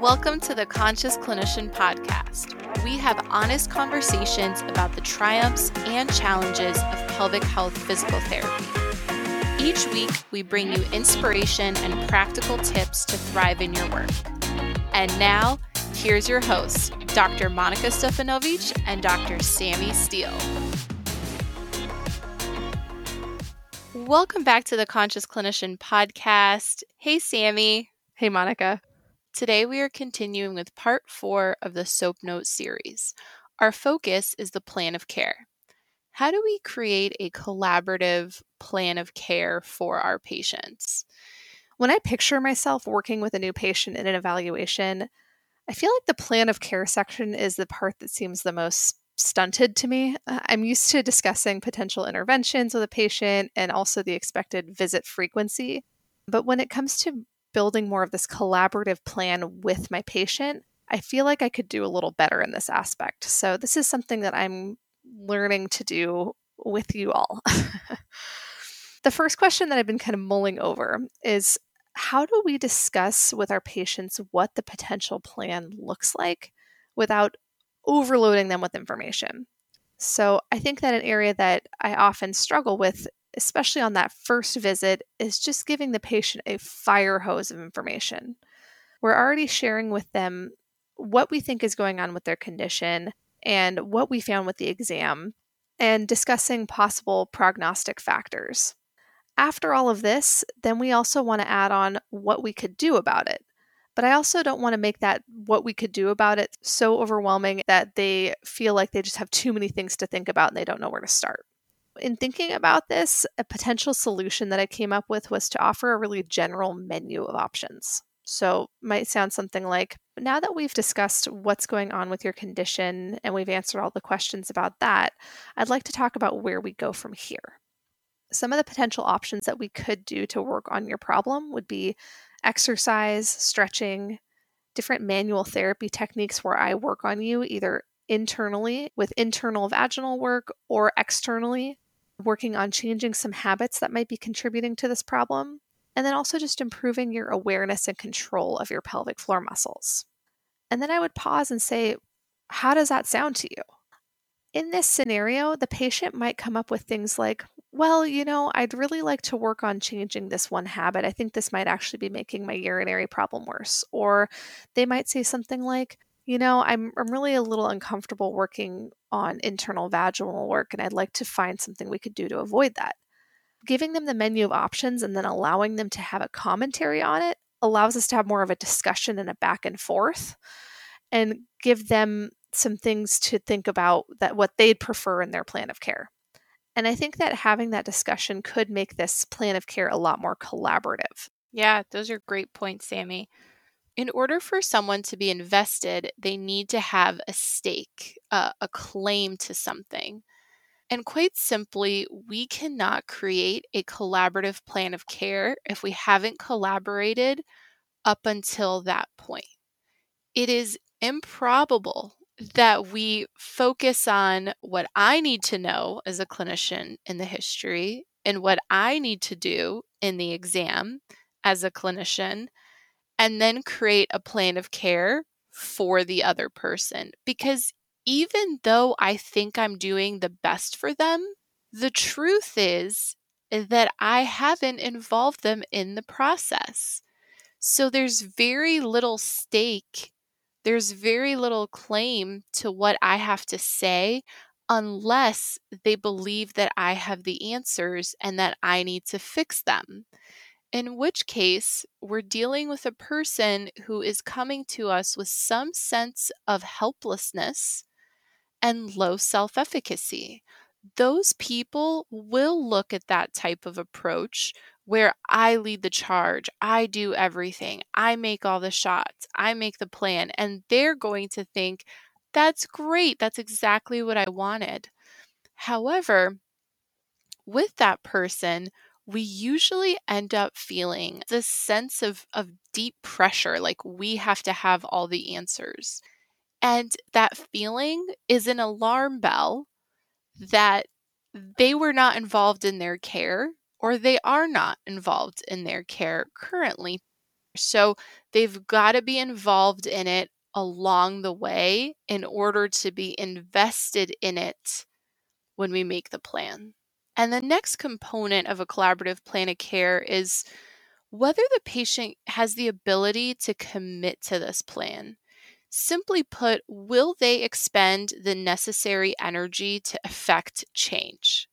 Welcome to the Conscious Clinician Podcast. We have honest conversations about the triumphs and challenges of pelvic health physical therapy. Each week, we bring you inspiration and practical tips to thrive in your work. And now, here's your hosts, Dr. Monica Stefanovic and Dr. Sammy Steele. Welcome back to the Conscious Clinician Podcast. Hey, Sammy. Hey, Monica. Today, we are continuing with part four of the SOAP Note series. Our focus is the plan of care. How do we create a collaborative plan of care for our patients? When I picture myself working with a new patient in an evaluation, I feel like the plan of care section is the part that seems the most stunted to me. Uh, I'm used to discussing potential interventions with a patient and also the expected visit frequency. But when it comes to building more of this collaborative plan with my patient, I feel like I could do a little better in this aspect. So, this is something that I'm learning to do with you all. the first question that I've been kind of mulling over is how do we discuss with our patients what the potential plan looks like without overloading them with information? So, I think that an area that I often struggle with especially on that first visit, is just giving the patient a fire hose of information. We're already sharing with them what we think is going on with their condition and what we found with the exam, and discussing possible prognostic factors. After all of this, then we also want to add on what we could do about it. But I also don't want to make that what we could do about it so overwhelming that they feel like they just have too many things to think about and they don't know where to start in thinking about this, a potential solution that I came up with was to offer a really general menu of options. So, might sound something like now that we've discussed what's going on with your condition and we've answered all the questions about that, I'd like to talk about where we go from here. Some of the potential options that we could do to work on your problem would be exercise, stretching, different manual therapy techniques where I work on you either internally with internal vaginal work or externally working on changing some habits that might be contributing to this problem, and then also just improving your awareness and control of your pelvic floor muscles. And then I would pause and say, How does that sound to you? In this scenario, the patient might come up with things like, Well, you know, I'd really like to work on changing this one habit. I think this might actually be making my urinary problem worse. Or they might say something like, you know, I'm I'm really a little uncomfortable working on internal vaginal work and I'd like to find something we could do to avoid that. Giving them the menu of options and then allowing them to have a commentary on it allows us to have more of a discussion and a back and forth and give them some things to think about that what they'd prefer in their plan of care. And I think that having that discussion could make this plan of care a lot more collaborative. Yeah, those are great points, Sammy. In order for someone to be invested, they need to have a stake, uh, a claim to something. And quite simply, we cannot create a collaborative plan of care if we haven't collaborated up until that point. It is improbable that we focus on what I need to know as a clinician in the history and what I need to do in the exam as a clinician and then create a plan of care for the other person. Because even though I think I'm doing the best for them, the truth is that I haven't involved them in the process. So there's very little stake, there's very little claim to what I have to say unless they believe that I have the answers and that I need to fix them in which case we're dealing with a person who is coming to us with some sense of helplessness and low self efficacy. Those people will look at that type of approach where I lead the charge, I do everything, I make all the shots, I make the plan, and they're going to think, that's great, that's exactly what I wanted. However, with that person, we usually end up feeling this sense of, of deep pressure, like we have to have all the answers. And that feeling is an alarm bell that they were not involved in their care or they are not involved in their care currently. So they've got to be involved in it along the way in order to be invested in it when we make the plan. And the next component of a collaborative plan of care is whether the patient has the ability to commit to this plan. Simply put, will they expend the necessary energy to effect change?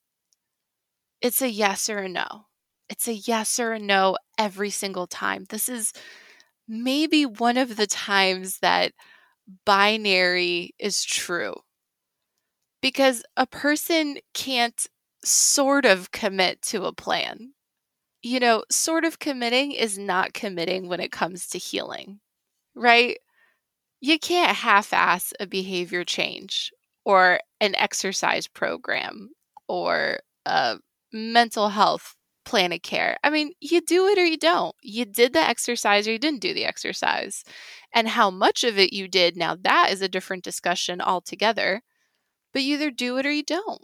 It's a yes or a no. It's a yes or a no every single time. This is maybe one of the times that binary is true because a person can't sort of commit to a plan. You know, sort of committing is not committing when it comes to healing, right? You can't half ass a behavior change or an exercise program or a mental health plan of care. I mean, you do it or you don't. You did the exercise or you didn't do the exercise. And how much of it you did, now that is a different discussion altogether. But you either do it or you don't.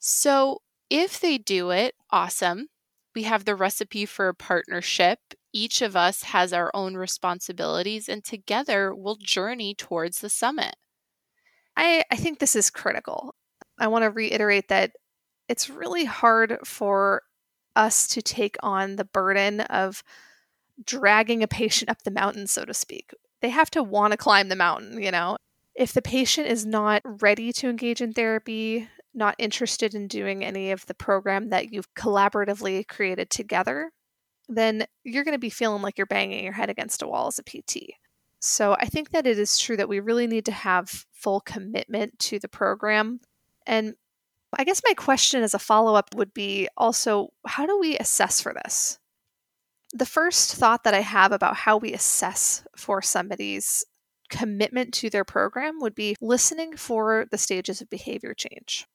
So if they do it, awesome. We have the recipe for a partnership. Each of us has our own responsibilities, and together we'll journey towards the summit. I, I think this is critical. I want to reiterate that it's really hard for us to take on the burden of dragging a patient up the mountain, so to speak. They have to want to climb the mountain, you know? If the patient is not ready to engage in therapy, not interested in doing any of the program that you've collaboratively created together, then you're going to be feeling like you're banging your head against a wall as a PT. So I think that it is true that we really need to have full commitment to the program. And I guess my question as a follow up would be also how do we assess for this? The first thought that I have about how we assess for somebody's commitment to their program would be listening for the stages of behavior change.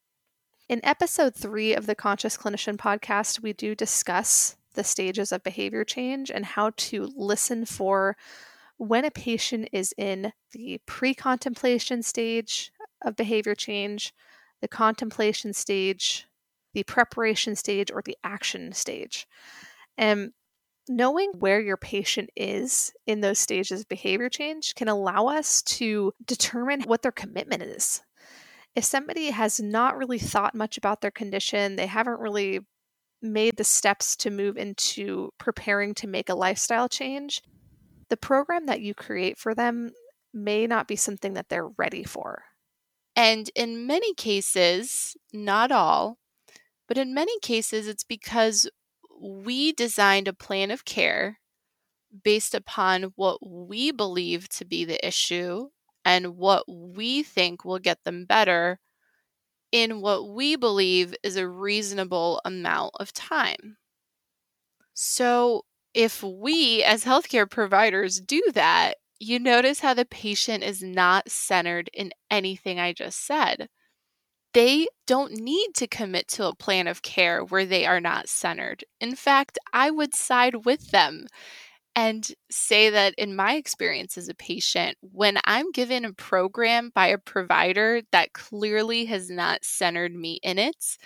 In episode three of the Conscious Clinician podcast, we do discuss the stages of behavior change and how to listen for when a patient is in the pre contemplation stage of behavior change, the contemplation stage, the preparation stage, or the action stage. And knowing where your patient is in those stages of behavior change can allow us to determine what their commitment is. If somebody has not really thought much about their condition, they haven't really made the steps to move into preparing to make a lifestyle change, the program that you create for them may not be something that they're ready for. And in many cases, not all, but in many cases, it's because we designed a plan of care based upon what we believe to be the issue and what we think will get them better in what we believe is a reasonable amount of time. So, if we as healthcare providers do that, you notice how the patient is not centered in anything I just said. They don't need to commit to a plan of care where they are not centered. In fact, I would side with them and say that in my experience as a patient, when I'm given a program by a provider that clearly has not centered me in it,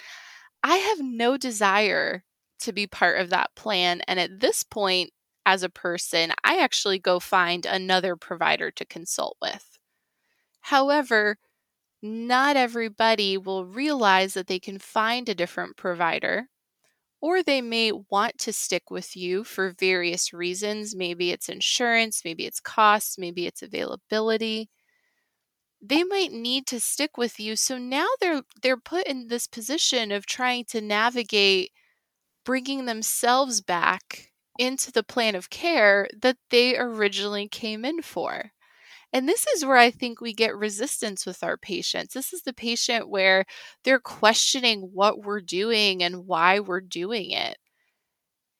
I have no desire to be part of that plan. And at this point, as a person, I actually go find another provider to consult with. However, not everybody will realize that they can find a different provider or they may want to stick with you for various reasons. Maybe it's insurance, maybe it's costs, maybe it's availability. They might need to stick with you. So now they're they're put in this position of trying to navigate bringing themselves back into the plan of care that they originally came in for. And this is where I think we get resistance with our patients. This is the patient where they're questioning what we're doing and why we're doing it.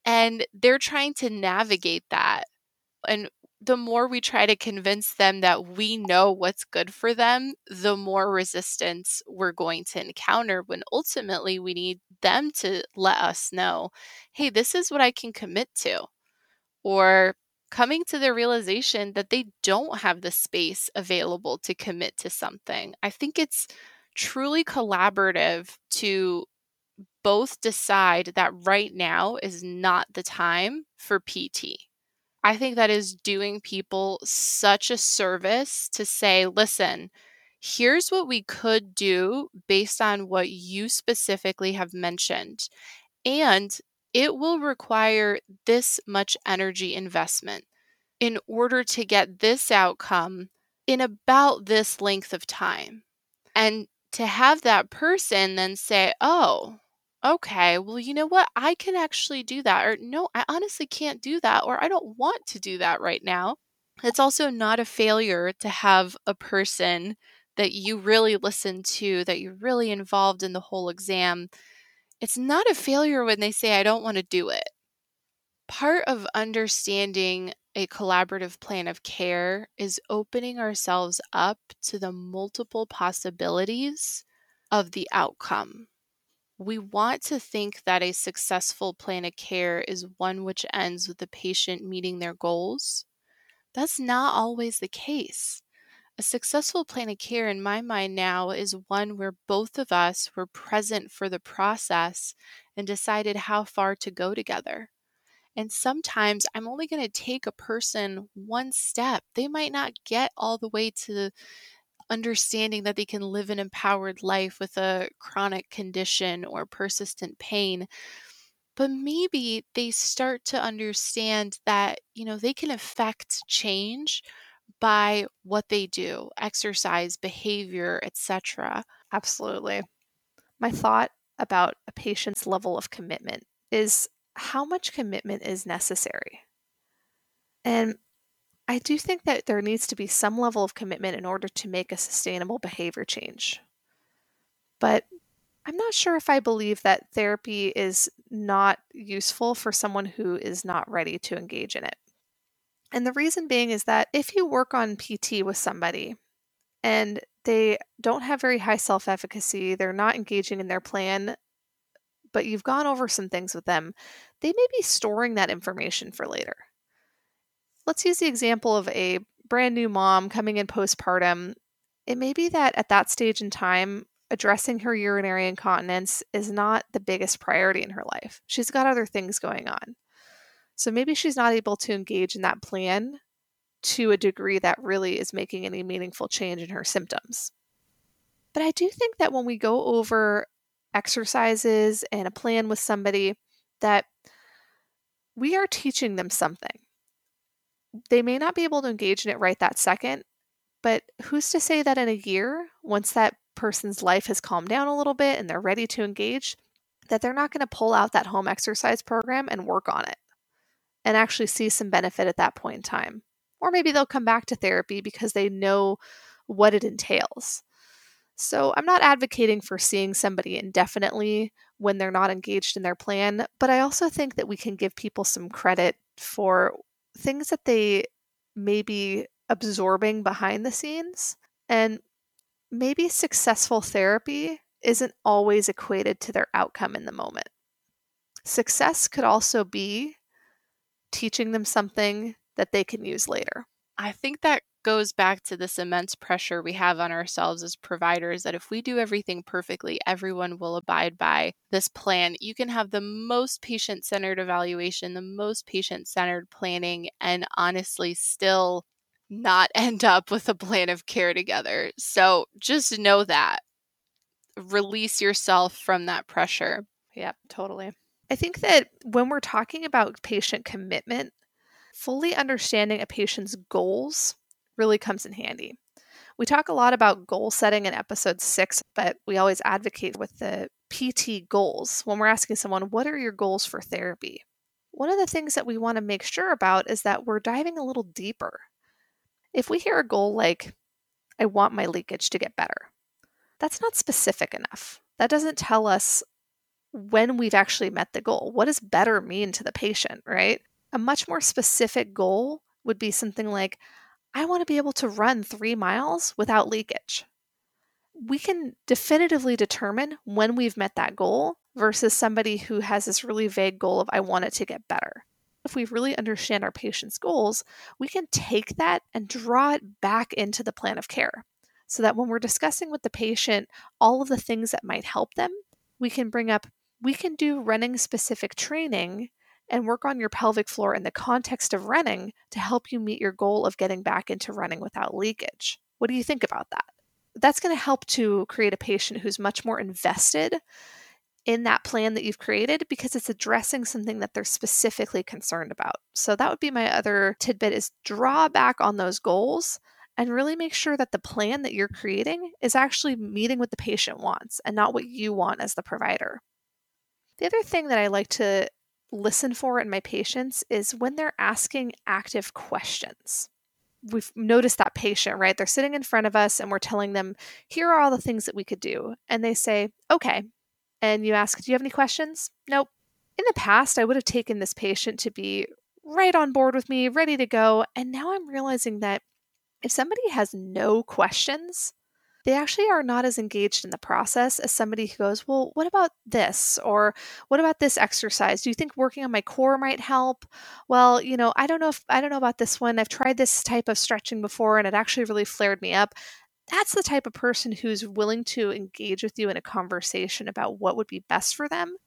And they're trying to navigate that. And the more we try to convince them that we know what's good for them, the more resistance we're going to encounter when ultimately we need them to let us know hey, this is what I can commit to. Or coming to the realization that they don't have the space available to commit to something. I think it's truly collaborative to both decide that right now is not the time for PT. I think that is doing people such a service to say, listen, here's what we could do based on what you specifically have mentioned. And it will require this much energy investment in order to get this outcome in about this length of time. And to have that person then say, oh, okay, well, you know what? I can actually do that. Or no, I honestly can't do that. Or I don't want to do that right now. It's also not a failure to have a person that you really listen to, that you're really involved in the whole exam. It's not a failure when they say, I don't want to do it. Part of understanding a collaborative plan of care is opening ourselves up to the multiple possibilities of the outcome. We want to think that a successful plan of care is one which ends with the patient meeting their goals. That's not always the case. A successful plan of care, in my mind now, is one where both of us were present for the process and decided how far to go together. And sometimes I'm only going to take a person one step. They might not get all the way to understanding that they can live an empowered life with a chronic condition or persistent pain. But maybe they start to understand that, you know, they can affect change by what they do, exercise, behavior, etc. Absolutely. My thought about a patient's level of commitment is how much commitment is necessary. And I do think that there needs to be some level of commitment in order to make a sustainable behavior change. But I'm not sure if I believe that therapy is not useful for someone who is not ready to engage in it. And the reason being is that if you work on PT with somebody and they don't have very high self efficacy, they're not engaging in their plan, but you've gone over some things with them, they may be storing that information for later. Let's use the example of a brand new mom coming in postpartum. It may be that at that stage in time, addressing her urinary incontinence is not the biggest priority in her life. She's got other things going on. So maybe she's not able to engage in that plan to a degree that really is making any meaningful change in her symptoms. But I do think that when we go over exercises and a plan with somebody, that we are teaching them something. They may not be able to engage in it right that second, but who's to say that in a year, once that person's life has calmed down a little bit and they're ready to engage, that they're not going to pull out that home exercise program and work on it and actually see some benefit at that point in time. Or maybe they'll come back to therapy because they know what it entails. So I'm not advocating for seeing somebody indefinitely when they're not engaged in their plan, but I also think that we can give people some credit for things that they may be absorbing behind the scenes. And maybe successful therapy isn't always equated to their outcome in the moment. Success could also be teaching them something that they can use later. I think that goes back to this immense pressure we have on ourselves as providers that if we do everything perfectly, everyone will abide by this plan. You can have the most patient centered evaluation, the most patient centered planning, and honestly, still not end up with a plan of care together. So just know that. Release yourself from that pressure. Yep, totally. I think that when we're talking about patient commitment, fully understanding a patient's goals really comes in handy. We talk a lot about goal setting in episode six, but we always advocate with the PT goals when we're asking someone, What are your goals for therapy? One of the things that we want to make sure about is that we're diving a little deeper. If we hear a goal like, I want my leakage to get better, that's not specific enough. That doesn't tell us when we've actually met the goal. What does better mean to the patient, right? A much more specific goal would be something like, I want to be able to run three miles without leakage. We can definitively determine when we've met that goal versus somebody who has this really vague goal of, I want it to get better. If we really understand our patient's goals, we can take that and draw it back into the plan of care so that when we're discussing with the patient all of the things that might help them, we can bring up, we can do running specific training and work on your pelvic floor in the context of running to help you meet your goal of getting back into running without leakage. What do you think about that? That's going to help to create a patient who's much more invested in that plan that you've created because it's addressing something that they're specifically concerned about. So that would be my other tidbit is draw back on those goals and really make sure that the plan that you're creating is actually meeting what the patient wants and not what you want as the provider. The other thing that I like to listen for in my patients is when they're asking active questions. We've noticed that patient, right? They're sitting in front of us and we're telling them, here are all the things that we could do. And they say, okay. And you ask, do you have any questions? Nope. In the past, I would have taken this patient to be right on board with me, ready to go. And now I'm realizing that if somebody has no questions, they actually are not as engaged in the process as somebody who goes, Well, what about this? Or what about this exercise? Do you think working on my core might help? Well, you know, I don't know if I don't know about this one. I've tried this type of stretching before and it actually really flared me up. That's the type of person who's willing to engage with you in a conversation about what would be best for them.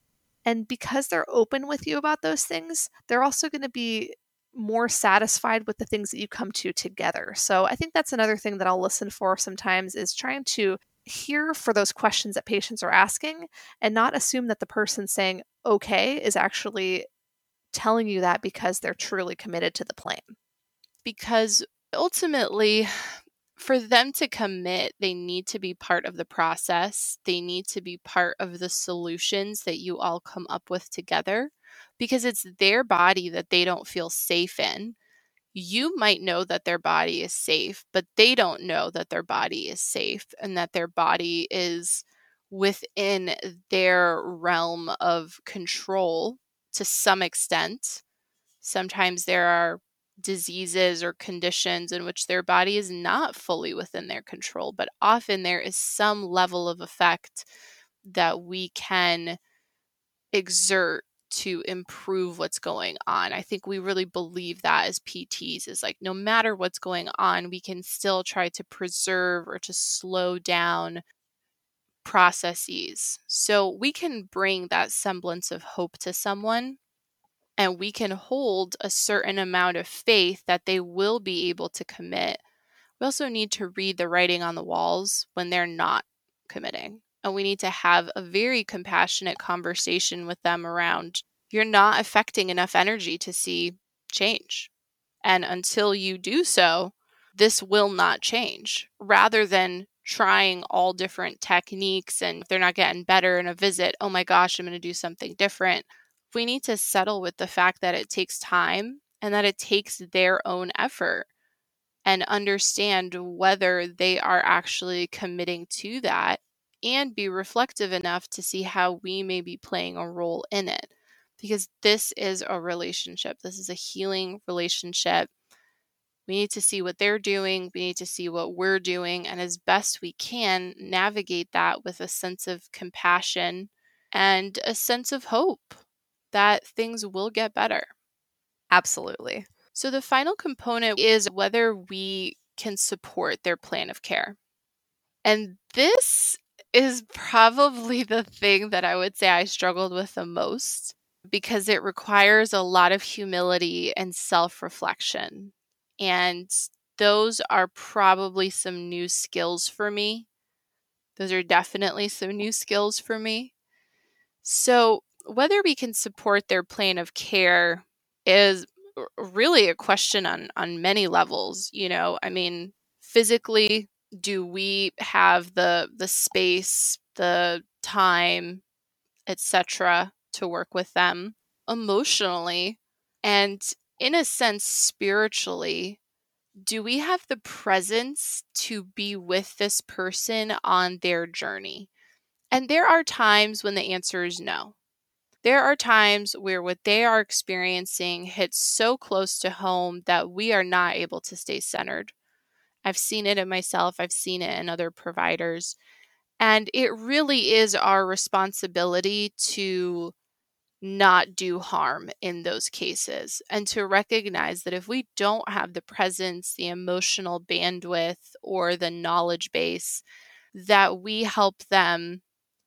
And because they're open with you about those things, they're also going to be more satisfied with the things that you come to together. So I think that's another thing that I'll listen for sometimes is trying to hear for those questions that patients are asking and not assume that the person saying okay is actually telling you that because they're truly committed to the plan. Because ultimately, for them to commit, they need to be part of the process. They need to be part of the solutions that you all come up with together because it's their body that they don't feel safe in. You might know that their body is safe, but they don't know that their body is safe and that their body is within their realm of control to some extent. Sometimes there are diseases or conditions in which their body is not fully within their control, but often there is some level of effect that we can exert to improve what's going on. I think we really believe that as PTs is like no matter what's going on, we can still try to preserve or to slow down processes. So we can bring that semblance of hope to someone and we can hold a certain amount of faith that they will be able to commit. We also need to read the writing on the walls when they're not committing and we need to have a very compassionate conversation with them around you're not affecting enough energy to see change. And until you do so, this will not change rather than trying all different techniques and they're not getting better in a visit, oh my gosh, I'm going to do something different. We need to settle with the fact that it takes time and that it takes their own effort and understand whether they are actually committing to that and be reflective enough to see how we may be playing a role in it. Because this is a relationship, this is a healing relationship. We need to see what they're doing, we need to see what we're doing, and as best we can, navigate that with a sense of compassion and a sense of hope that things will get better. Absolutely. So, the final component is whether we can support their plan of care. And this is probably the thing that I would say I struggled with the most because it requires a lot of humility and self reflection. And those are probably some new skills for me. Those are definitely some new skills for me. So, whether we can support their plan of care is really a question on on many levels, you know. I mean, physically do we have the the space, the time, etc. to work with them emotionally and in a sense spiritually? Do we have the presence to be with this person on their journey? And there are times when the answer is no. There are times where what they are experiencing hits so close to home that we are not able to stay centered. I've seen it in myself, I've seen it in other providers. And it really is our responsibility to not do harm in those cases and to recognize that if we don't have the presence, the emotional bandwidth, or the knowledge base, that we help them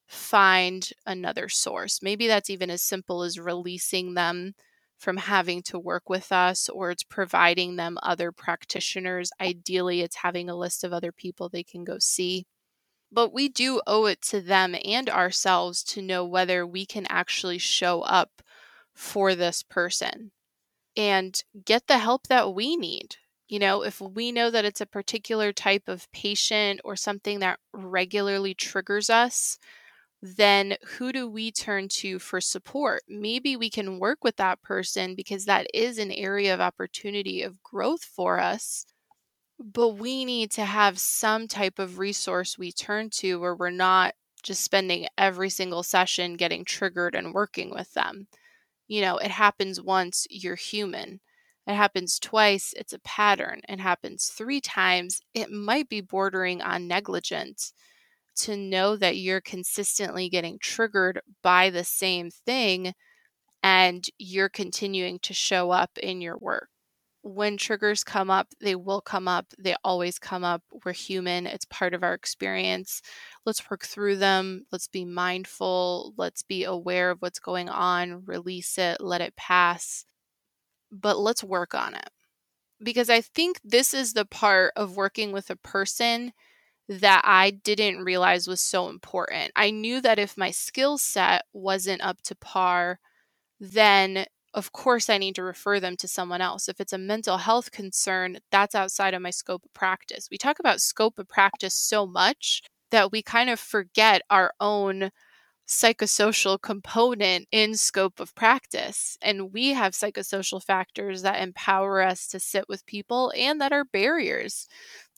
find another source. Maybe that's even as simple as releasing them from having to work with us or it's providing them other practitioners. Ideally, it's having a list of other people they can go see. But we do owe it to them and ourselves to know whether we can actually show up for this person and get the help that we need. You know, if we know that it's a particular type of patient or something that regularly triggers us, then who do we turn to for support? Maybe we can work with that person because that is an area of opportunity of growth for us. But we need to have some type of resource we turn to where we're not just spending every single session getting triggered and working with them. You know, it happens once, you're human. It happens twice, it's a pattern. It happens three times, it might be bordering on negligence to know that you're consistently getting triggered by the same thing and you're continuing to show up in your work. When triggers come up, they will come up. They always come up. We're human. It's part of our experience. Let's work through them. Let's be mindful. Let's be aware of what's going on. Release it. Let it pass. But let's work on it. Because I think this is the part of working with a person that I didn't realize was so important. I knew that if my skill set wasn't up to par, then of course I need to refer them to someone else. If it's a mental health concern, that's outside of my scope of practice. We talk about scope of practice so much that we kind of forget our own psychosocial component in scope of practice. And we have psychosocial factors that empower us to sit with people and that are barriers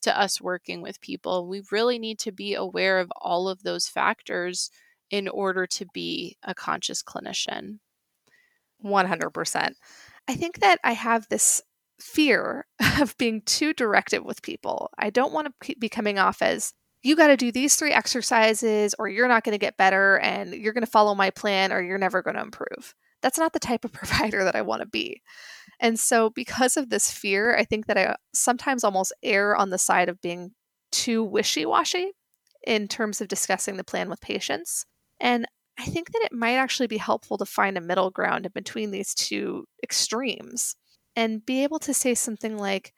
to us working with people. We really need to be aware of all of those factors in order to be a conscious clinician. 100%. I think that I have this fear of being too directive with people. I don't want to be coming off as you got to do these three exercises or you're not going to get better and you're going to follow my plan or you're never going to improve. That's not the type of provider that I want to be. And so, because of this fear, I think that I uh, sometimes almost err on the side of being too wishy washy in terms of discussing the plan with patients. And I think that it might actually be helpful to find a middle ground in between these two extremes and be able to say something like,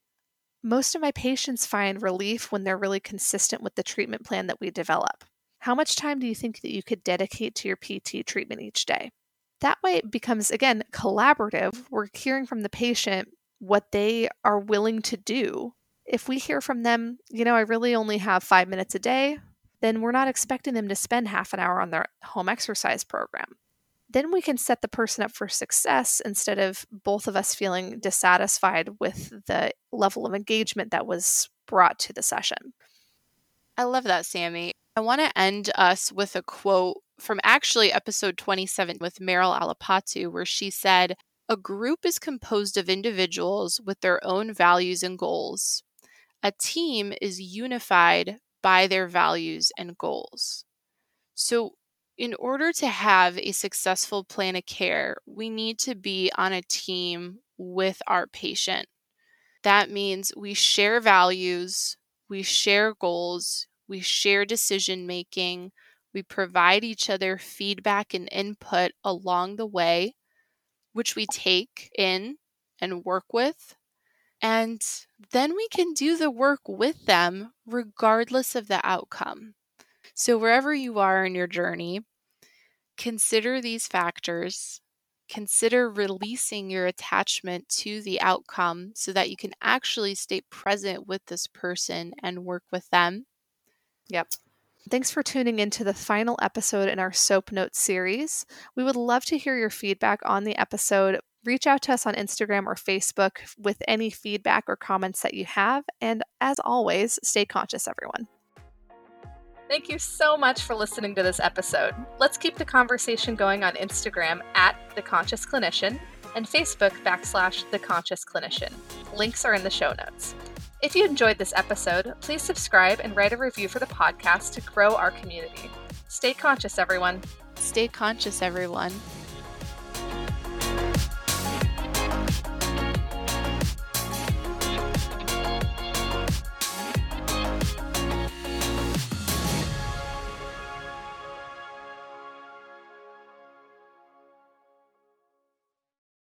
most of my patients find relief when they're really consistent with the treatment plan that we develop. How much time do you think that you could dedicate to your PT treatment each day? That way it becomes, again, collaborative. We're hearing from the patient what they are willing to do. If we hear from them, you know, I really only have five minutes a day, then we're not expecting them to spend half an hour on their home exercise program. Then we can set the person up for success instead of both of us feeling dissatisfied with the level of engagement that was brought to the session. I love that, Sammy. I want to end us with a quote from actually episode 27 with Meryl Alappattu, where she said, A group is composed of individuals with their own values and goals. A team is unified by their values and goals. So, in order to have a successful plan of care, we need to be on a team with our patient. That means we share values, we share goals, we share decision making, we provide each other feedback and input along the way, which we take in and work with. And then we can do the work with them regardless of the outcome. So, wherever you are in your journey, consider these factors. Consider releasing your attachment to the outcome so that you can actually stay present with this person and work with them. Yep. Thanks for tuning in to the final episode in our SOAP Notes series. We would love to hear your feedback on the episode. Reach out to us on Instagram or Facebook with any feedback or comments that you have. And as always, stay conscious, everyone. Thank you so much for listening to this episode. Let's keep the conversation going on Instagram at The Conscious Clinician and Facebook backslash The Conscious Clinician. Links are in the show notes. If you enjoyed this episode, please subscribe and write a review for the podcast to grow our community. Stay conscious, everyone. Stay conscious, everyone.